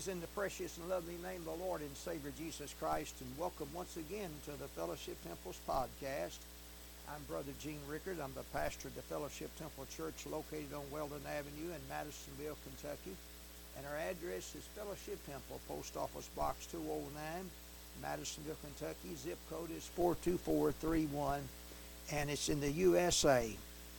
Greetings in the precious and lovely name of the Lord and Savior Jesus Christ, and welcome once again to the Fellowship Temples podcast. I'm Brother Gene Rickard. I'm the pastor of the Fellowship Temple Church located on Weldon Avenue in Madisonville, Kentucky. And our address is Fellowship Temple, Post Office Box 209, Madisonville, Kentucky. Zip code is 42431, and it's in the USA.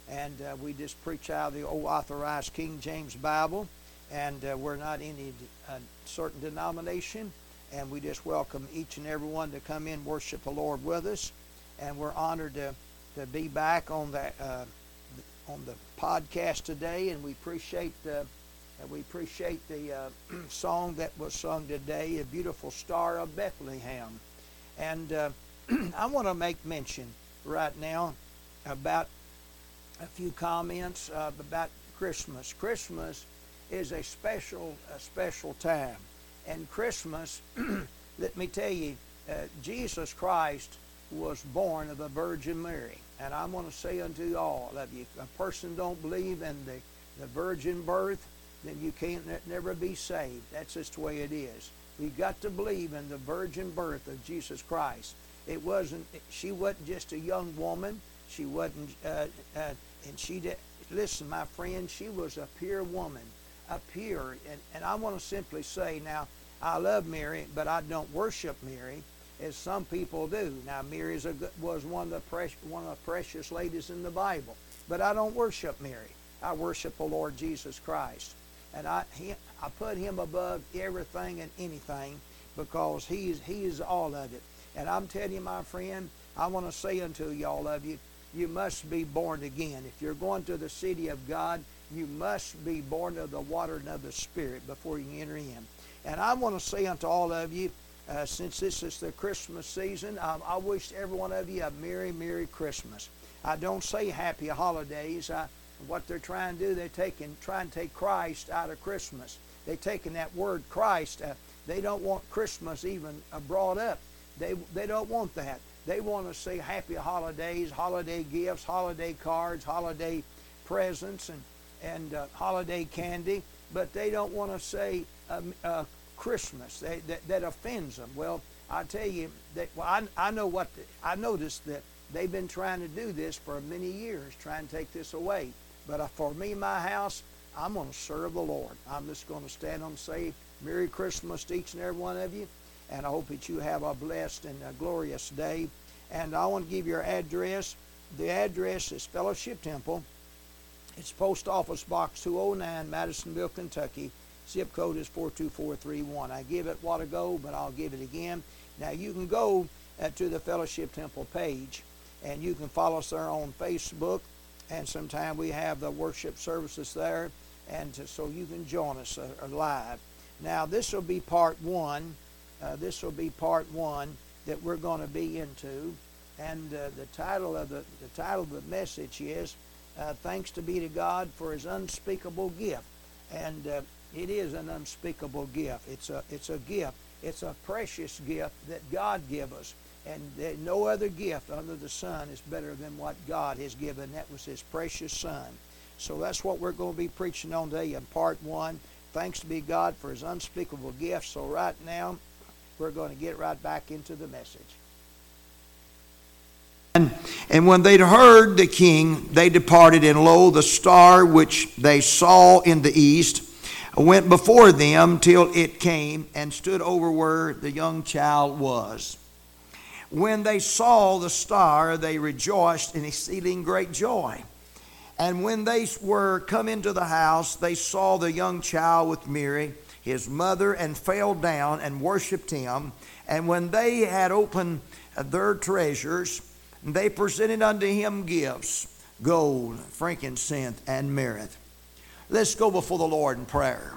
And uh, we just preach out of the old authorized King James Bible and uh, we're not any uh, certain denomination, and we just welcome each and every one to come in worship the Lord with us, and we're honored to, to be back on the uh, on the podcast today, and we appreciate the we appreciate the uh, song that was sung today, "A Beautiful Star of Bethlehem," and uh, I want to make mention right now about a few comments uh, about Christmas. Christmas is a special, a special time. And Christmas, let me tell you, uh, Jesus Christ was born of the Virgin Mary. And I'm going to say unto all of you, if a person don't believe in the, the virgin birth, then you can't never be saved. That's just the way it is. We got to believe in the virgin birth of Jesus Christ. It wasn't. She wasn't just a young woman. She wasn't. Uh, uh, and she did. Listen, my friend. She was a pure woman appear. And, and I want to simply say now, I love Mary, but I don't worship Mary as some people do. Now, Mary a, was one of, the precious, one of the precious ladies in the Bible, but I don't worship Mary. I worship the Lord Jesus Christ. And I, he, I put him above everything and anything because he is, he is all of it. And I'm telling you, my friend, I want to say unto you, all of you, you must be born again. If you're going to the city of God, you must be born of the water and of the Spirit before you enter in. And I want to say unto all of you, uh, since this is the Christmas season, I wish every one of you a Merry, Merry Christmas. I don't say Happy Holidays. I, what they're trying to do, they're taking, trying to take Christ out of Christmas. They're taking that word Christ. Uh, they don't want Christmas even uh, brought up. They, they don't want that. They want to say Happy Holidays, holiday gifts, holiday cards, holiday presents, and and uh, holiday candy, but they don't want to say um, uh, Christmas. They, that, that offends them. Well, I tell you that well, I, I know what the, I noticed that they've been trying to do this for many years, trying to take this away. But uh, for me, my house, I'm going to serve the Lord. I'm just going to stand and say Merry Christmas to each and every one of you, and I hope that you have a blessed and a glorious day. And I want to give your address. The address is Fellowship Temple. It's Post Office Box 209, Madisonville, Kentucky. Zip code is 42431. I give it what a go, but I'll give it again. Now you can go uh, to the Fellowship Temple page, and you can follow us there on Facebook. And sometime we have the worship services there, and to, so you can join us uh, live. Now this will be part one. Uh, this will be part one that we're going to be into, and uh, the title of the the title of the message is uh, thanks to be to God for His unspeakable gift. And uh, it is an unspeakable gift. It's a, it's a gift. It's a precious gift that God give us. And no other gift under the sun is better than what God has given. That was His precious Son. So that's what we're going to be preaching on today in part one. Thanks to be God for His unspeakable gift. So right now, we're going to get right back into the message. And when they'd heard the king, they departed, and lo, the star which they saw in the east went before them till it came and stood over where the young child was. When they saw the star, they rejoiced in exceeding great joy. And when they were come into the house, they saw the young child with Mary, his mother, and fell down and worshipped him. And when they had opened their treasures, they presented unto him gifts gold, frankincense, and myrrh. Let's go before the Lord in prayer.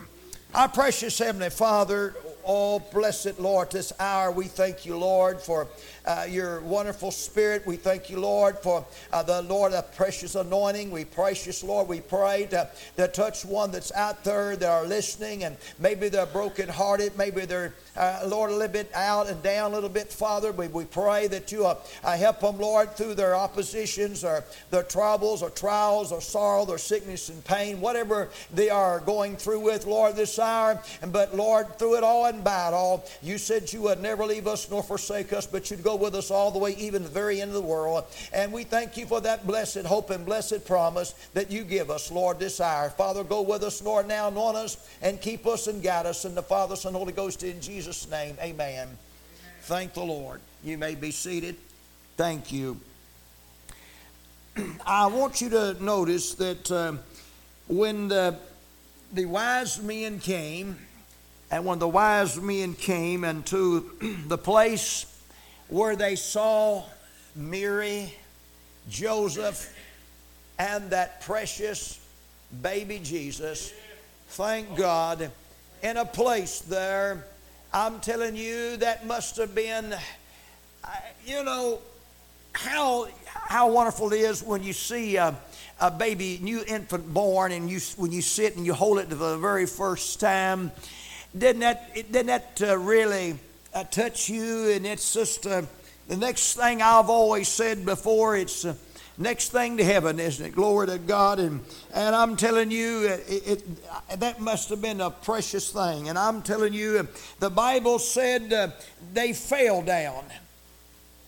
Our precious Heavenly Father, oh, blessed Lord, this hour we thank you, Lord, for uh, your wonderful spirit. We thank you, Lord, for uh, the Lord, the precious anointing. We precious, Lord, we pray to, to touch one that's out there that are listening and maybe they're brokenhearted, maybe they're uh, Lord, a little bit out and down a little bit, Father. We, we pray that you uh, uh, help them, Lord, through their oppositions or their troubles or trials or sorrow, their sickness and pain, whatever they are going through with, Lord, this hour. But, Lord, through it all and by it all, you said you would never leave us nor forsake us, but you'd go with us all the way, even the very end of the world. And we thank you for that blessed hope and blessed promise that you give us, Lord, this hour. Father, go with us, Lord, now, anoint us and keep us and guide us in the Father, Son, Holy Ghost, in Jesus' Jesus' name, amen. amen. Thank the Lord. You may be seated. Thank you. I want you to notice that uh, when the, the wise men came, and when the wise men came into the place where they saw Mary, Joseph, and that precious baby Jesus, thank God, in a place there I'm telling you, that must have been, you know, how, how wonderful it is when you see a, a baby, new infant born, and you, when you sit and you hold it for the very first time. Didn't that, didn't that uh, really uh, touch you? And it's just uh, the next thing I've always said before, it's uh, next thing to heaven, isn't it? Glory to God. And, and I'm telling you, it, it, that must have been a precious thing. And I'm telling you, the Bible said uh, they fell down.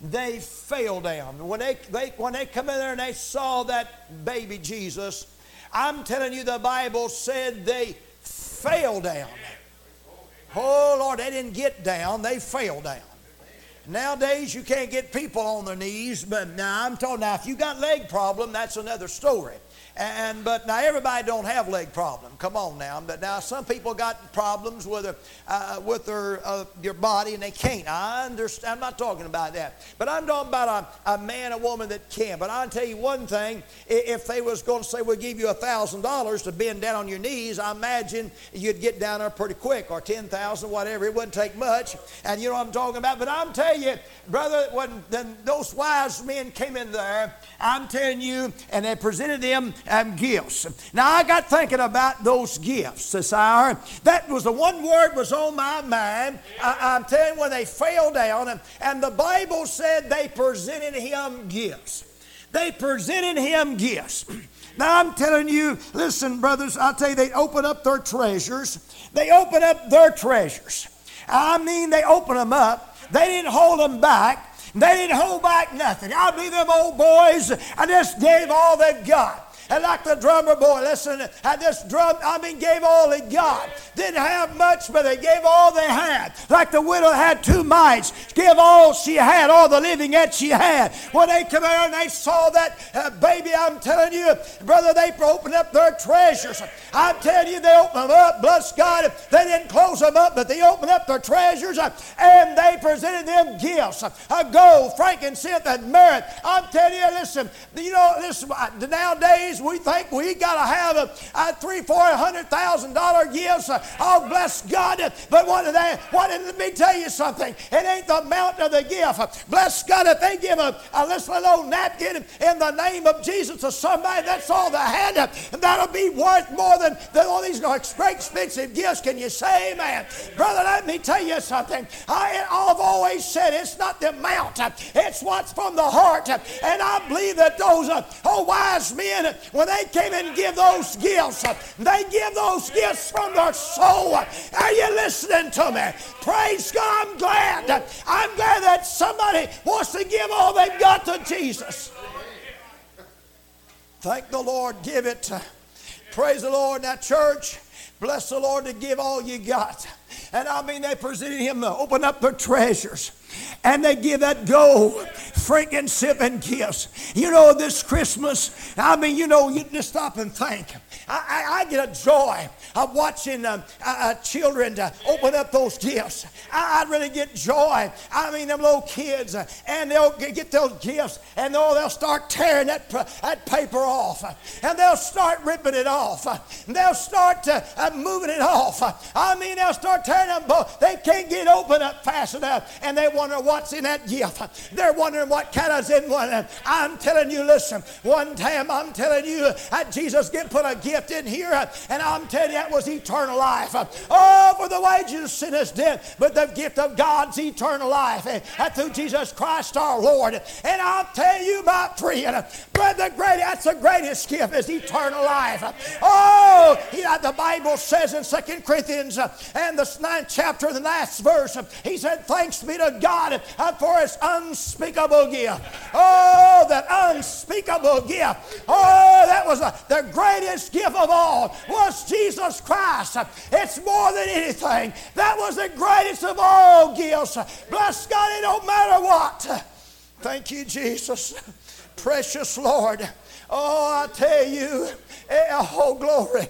They fell down. When they, they, when they come in there and they saw that baby Jesus, I'm telling you, the Bible said they fell down. Oh, Lord, they didn't get down, they fell down. Nowadays, you can't get people on their knees, but now I'm talking now, if you got leg problem, that's another story. And but now everybody don't have leg problem. Come on now. But now some people got problems with their uh, with their uh, your body and they can't. I understand. I'm not talking about that. But I'm talking about a, a man, a woman that can. But I'll tell you one thing. If they was going to say we'll give you a thousand dollars to bend down on your knees, I imagine you'd get down there pretty quick, or ten thousand, whatever. It wouldn't take much. And you know what I'm talking about. But I'm telling you, brother, when then those wise men came in there, I'm telling you, and they presented them um, gifts. Now I got thinking about those gifts this hour. That was the one word was on my mind. I, am telling you, when they fell down, and, and the Bible said they presented him gifts. They presented him gifts. Now I'm telling you, listen, brothers, I'll tell you, they open up their treasures. They open up their treasures. I mean, they open them up. They didn't hold them back. They didn't hold back nothing. I believe them old boys, I just gave all they've got. And like the drummer boy, listen, had this drum, I mean, gave all he got. Didn't have much, but they gave all they had. Like the widow had two mites, give all she had, all the living that she had. When they come out and they saw that uh, baby, I'm telling you, brother, they opened up their treasures. I'm telling you, they opened them up, bless God. They didn't close them up, but they opened up their treasures uh, and they presented them gifts uh, gold, frankincense, and myrrh. I'm telling you, listen, you know, listen, nowadays, we think we got to have a, a three, four hundred thousand dollar gifts. Oh, bless God! But what did they? What did let me tell you something? It ain't the amount of the gift. Bless God! If they give a, a little napkin in the name of Jesus to somebody, that's all they had. That'll be worth more than, than all these great expensive gifts. Can you say Amen, brother? Let me tell you something. I, I've always said it's not the amount; it's what's from the heart. And I believe that those uh, oh wise men when they came and give those gifts, they give those gifts from their soul. Are you listening to me? Praise God. I'm glad. I'm glad that somebody wants to give all they've got to Jesus. Thank the Lord. Give it. Praise the Lord. Now, church, bless the Lord to give all you got. And I mean, they presented him to open up their treasures and they give that gold, frankincense, and gifts. You know, this Christmas, I mean, you know, you just stop and think. I, I, I get a joy of watching um, uh, children open up those gifts. I, I, really get joy. I mean, them little kids, uh, and they'll get those gifts, and they'll, they'll start tearing that, uh, that paper off, and they'll start ripping it off. and They'll start moving it off. I mean, they'll start tearing them. They can't get open up fast enough, and they wondering what's in that gift. They're wondering what kind of's in one. I'm telling you, listen, one time I'm telling you that Jesus get put a gift in here, and I'm telling you that was eternal life. Oh, for the wages of sin is death, but the gift of God's eternal life that through Jesus Christ our Lord. And I'll tell you, my friend, but the great, that's the greatest gift is eternal life. Oh, yeah, the Bible says in Second Corinthians and the ninth chapter, the last verse, he said, Thanks be to God uh, for his unspeakable gift. Oh, that unspeakable gift. Oh, that was the greatest gift of all was Jesus Christ. It's more than anything. That was the greatest of all gifts. Bless God, it don't matter what. Thank you, Jesus. Precious Lord. Oh, I tell you, eh, oh, glory.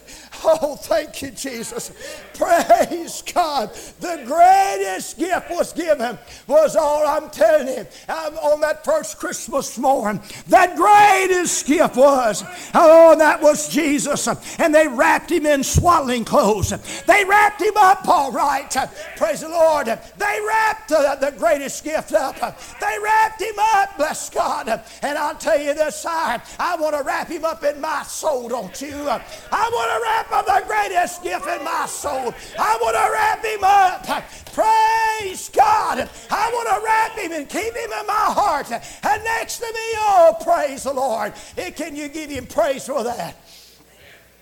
Oh, thank you, Jesus. Praise God. The greatest gift was given was all I'm telling you. I'm on that first Christmas morning, that greatest gift was, oh, that was Jesus. And they wrapped him in swaddling clothes. They wrapped him up all right. Praise the Lord. They wrapped uh, the greatest gift up. They wrapped him up, bless God. And I'll tell you this, I, I want to wrap him up in my soul, don't you? I want to wrap up the greatest gift in my soul. I want to wrap him up. Praise God. I want to wrap him and keep him in my heart. And next to me, oh, praise the Lord. Can you give him praise for that?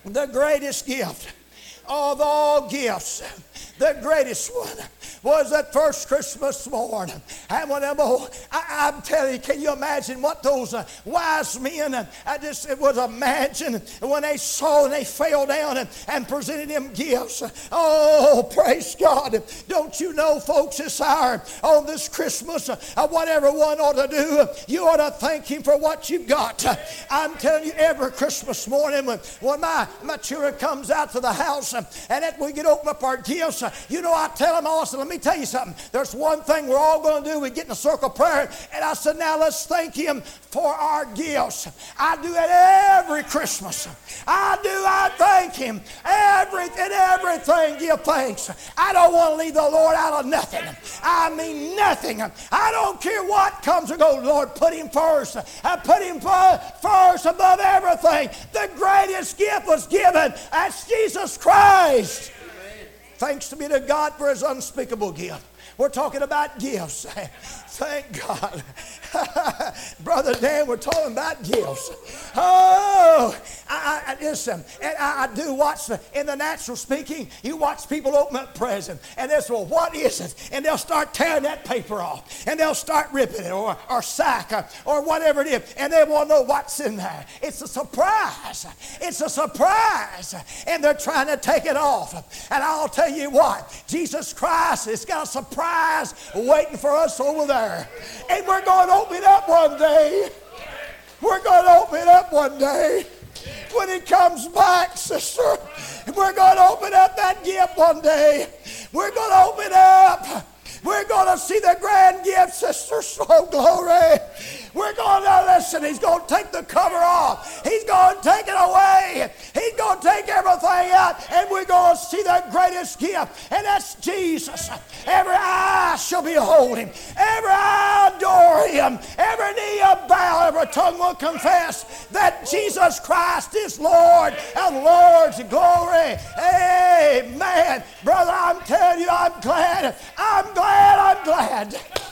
The greatest gift of all gifts, the greatest one was that first Christmas morning. And when I'm, oh, I, am telling you, can you imagine what those uh, wise men, uh, I just it was imagine when they saw and they fell down and, and presented him gifts. Oh, praise God. Don't you know, folks, this hour on this Christmas, uh, whatever one ought to do, you ought to thank him for what you've got. I'm telling you, every Christmas morning when, when my, my children comes out to the house and that we get open up our gifts, you know, I tell them all, let me tell you something. There's one thing we're all going to do. We get in a circle of prayer. And I said, now let's thank Him for our gifts. I do it every Christmas. I do. I thank Him. Every, in everything, give thanks. I don't want to leave the Lord out of nothing. I mean, nothing. I don't care what comes or goes. Lord, put Him first. I put Him first above everything. The greatest gift was given. That's Jesus Christ. Thanks to be to God for his unspeakable gift. We're talking about gifts. Thank God. Brother Dan, we're talking about gifts. Oh, I, I, listen, and I, I, do watch the, in the natural speaking, you watch people open up presents, and they'll say, well, what is it? And they'll start tearing that paper off, and they'll start ripping it, or, or sack, or, or whatever it is, and they want to know what's in there. It's a surprise. It's a surprise. And they're trying to take it off. And I'll tell you what, Jesus Christ has got a surprise waiting for us over there. And we're going to open it up one day. We're going to open it up one day. When he comes back, sister, we're going to open up that gift one day. We're going to open up. We're going to see the grand gift, sister. So glory. We're going to listen. He's going to take the cover off. He's going to take it away. He's going to take everything out, and we're going to see the greatest gift, and that's Jesus. Every eye shall behold him. Every eye adore him. Every knee will bow. Every tongue will confess that Jesus Christ is Lord and Lord's glory. Amen. Brother, I'm telling you, I'm glad. I'm glad. I'm glad.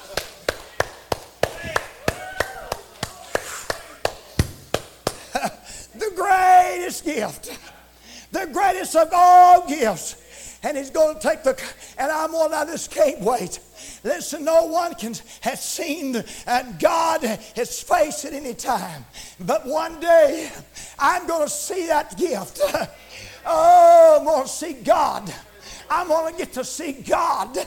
Greatest gift, the greatest of all gifts. And he's going to take the, and I'm one, I just can't wait. Listen, no one can have seen and God, His face at any time. But one day, I'm going to see that gift. Oh, I'm going to see God. I'm going to get to see God.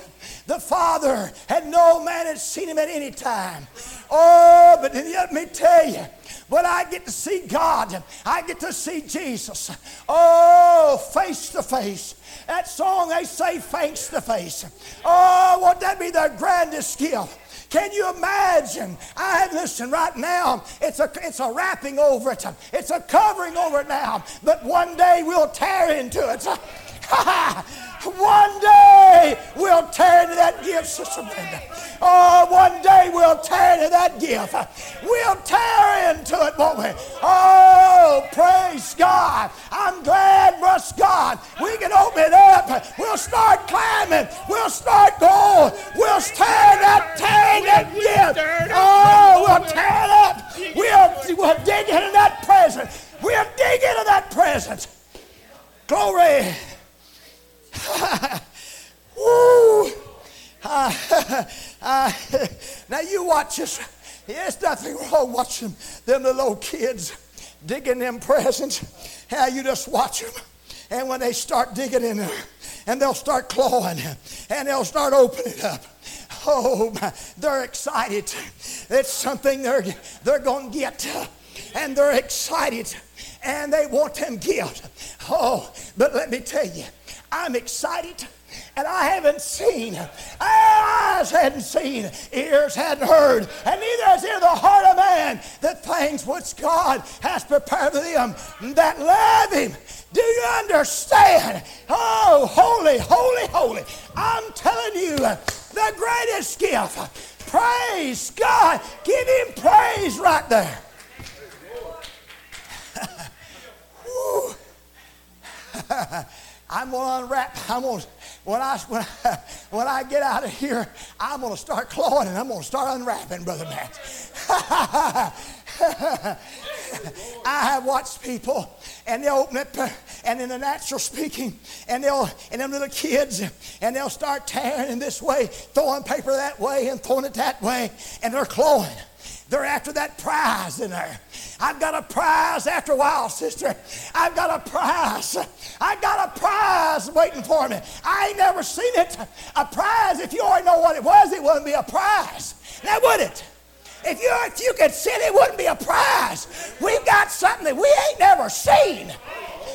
The Father, and no man has seen Him at any time. Oh, but let me tell you, when I get to see God, I get to see Jesus. Oh, face to face. That song they say face to face. Oh, won't that be the grandest gift? Can you imagine? I have listen right now. It's a it's a wrapping over it. It's a covering over it now. But one day we'll tear into it. One day we'll tear into that gift, Sister Brenda. Oh, one day we'll tear into that gift. We'll tear won't we? Oh, praise God. I'm glad, bless God. We can open it up. We'll start climbing. We'll start going. We'll tear that, tear that gift. Oh, we'll tear it up. We'll, we'll dig into that presents. We'll dig into that presents. Glory. Woo. Uh, uh, now you watch this. There's nothing wrong watching them little kids digging them presents. How you just watch them. And when they start digging in there, and they'll start clawing, and they'll start opening up. Oh, my, they're excited. It's something they're, they're going to get. And they're excited. And they want them gifts. Oh, but let me tell you, I'm excited and I haven't seen, eyes hadn't seen, ears hadn't heard, and neither has in the heart of man the things which God has prepared for them that love Him. Do you understand? Oh, holy, holy, holy. I'm telling you, the greatest gift. Praise God. Give Him praise right there. I'm going to unwrap. I'm going to, when I, when, I, when I get out of here, I'm going to start clawing and I'm going to start unwrapping, Brother Matt. I have watched people and they'll open it uh, and in the natural speaking and they'll and them little kids and they'll start tearing in this way, throwing paper that way and throwing it that way and they're clawing. They're after that prize in there. I've got a prize after a while, sister. I've got a prize. I've got a prize waiting for me. I ain't never seen it. A prize, if you already know what it was, it wouldn't be a prize. Now, would it? If you, if you could see it, it wouldn't be a prize. We've got something that we ain't never seen.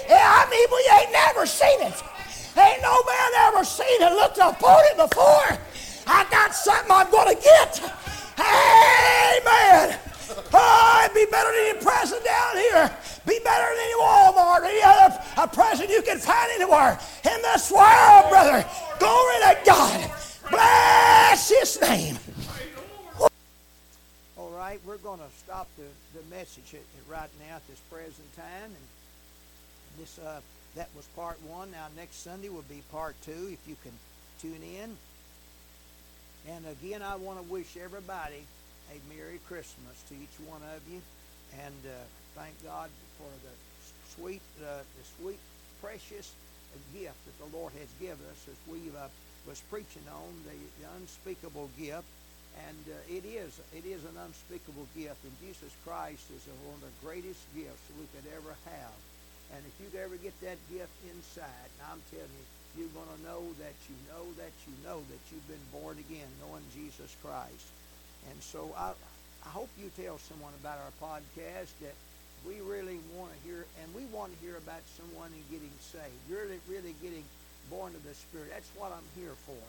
Yeah, I mean, we ain't never seen it. Ain't no man ever seen it, looked upon it before. I got something I'm going to get. Oh, it'd be better than any present down here. Be better than any Walmart or any other a present you can find anywhere in this world, brother. Glory to God. Bless His name. All right, we're going to stop the, the message right now at this present time. And this uh, that was part one. Now next Sunday will be part two. If you can tune in. And again, I want to wish everybody a Merry Christmas to each one of you, and uh, thank God for the sweet, uh, the sweet, precious gift that the Lord has given us as we uh, was preaching on the, the unspeakable gift. And uh, it is it is an unspeakable gift, and Jesus Christ is one of the greatest gifts we could ever have. And if you ever get that gift inside, I'm telling you, you're going to know that you know that you know that you've been born again, knowing Jesus Christ. And so I, I hope you tell someone about our podcast that we really want to hear, and we want to hear about someone getting saved, really, really getting born of the Spirit. That's what I'm here for.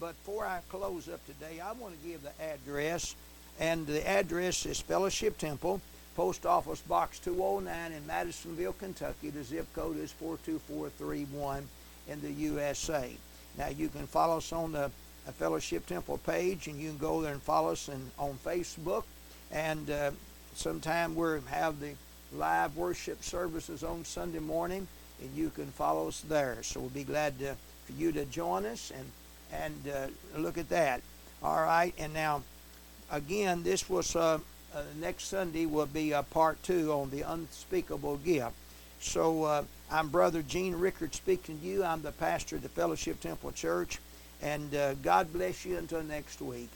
But before I close up today, I want to give the address, and the address is Fellowship Temple, Post Office Box 209 in Madisonville, Kentucky. The zip code is 42431 in the USA. Now you can follow us on the Fellowship Temple page, and you can go there and follow us in, on Facebook. And uh, sometime we'll have the live worship services on Sunday morning, and you can follow us there. So we'll be glad to, for you to join us and and uh, look at that. All right, and now again, this was uh, uh next Sunday will be uh, part two on the unspeakable gift. So uh, I'm Brother Gene Rickard speaking to you. I'm the pastor of the Fellowship Temple Church. And uh, God bless you until next week.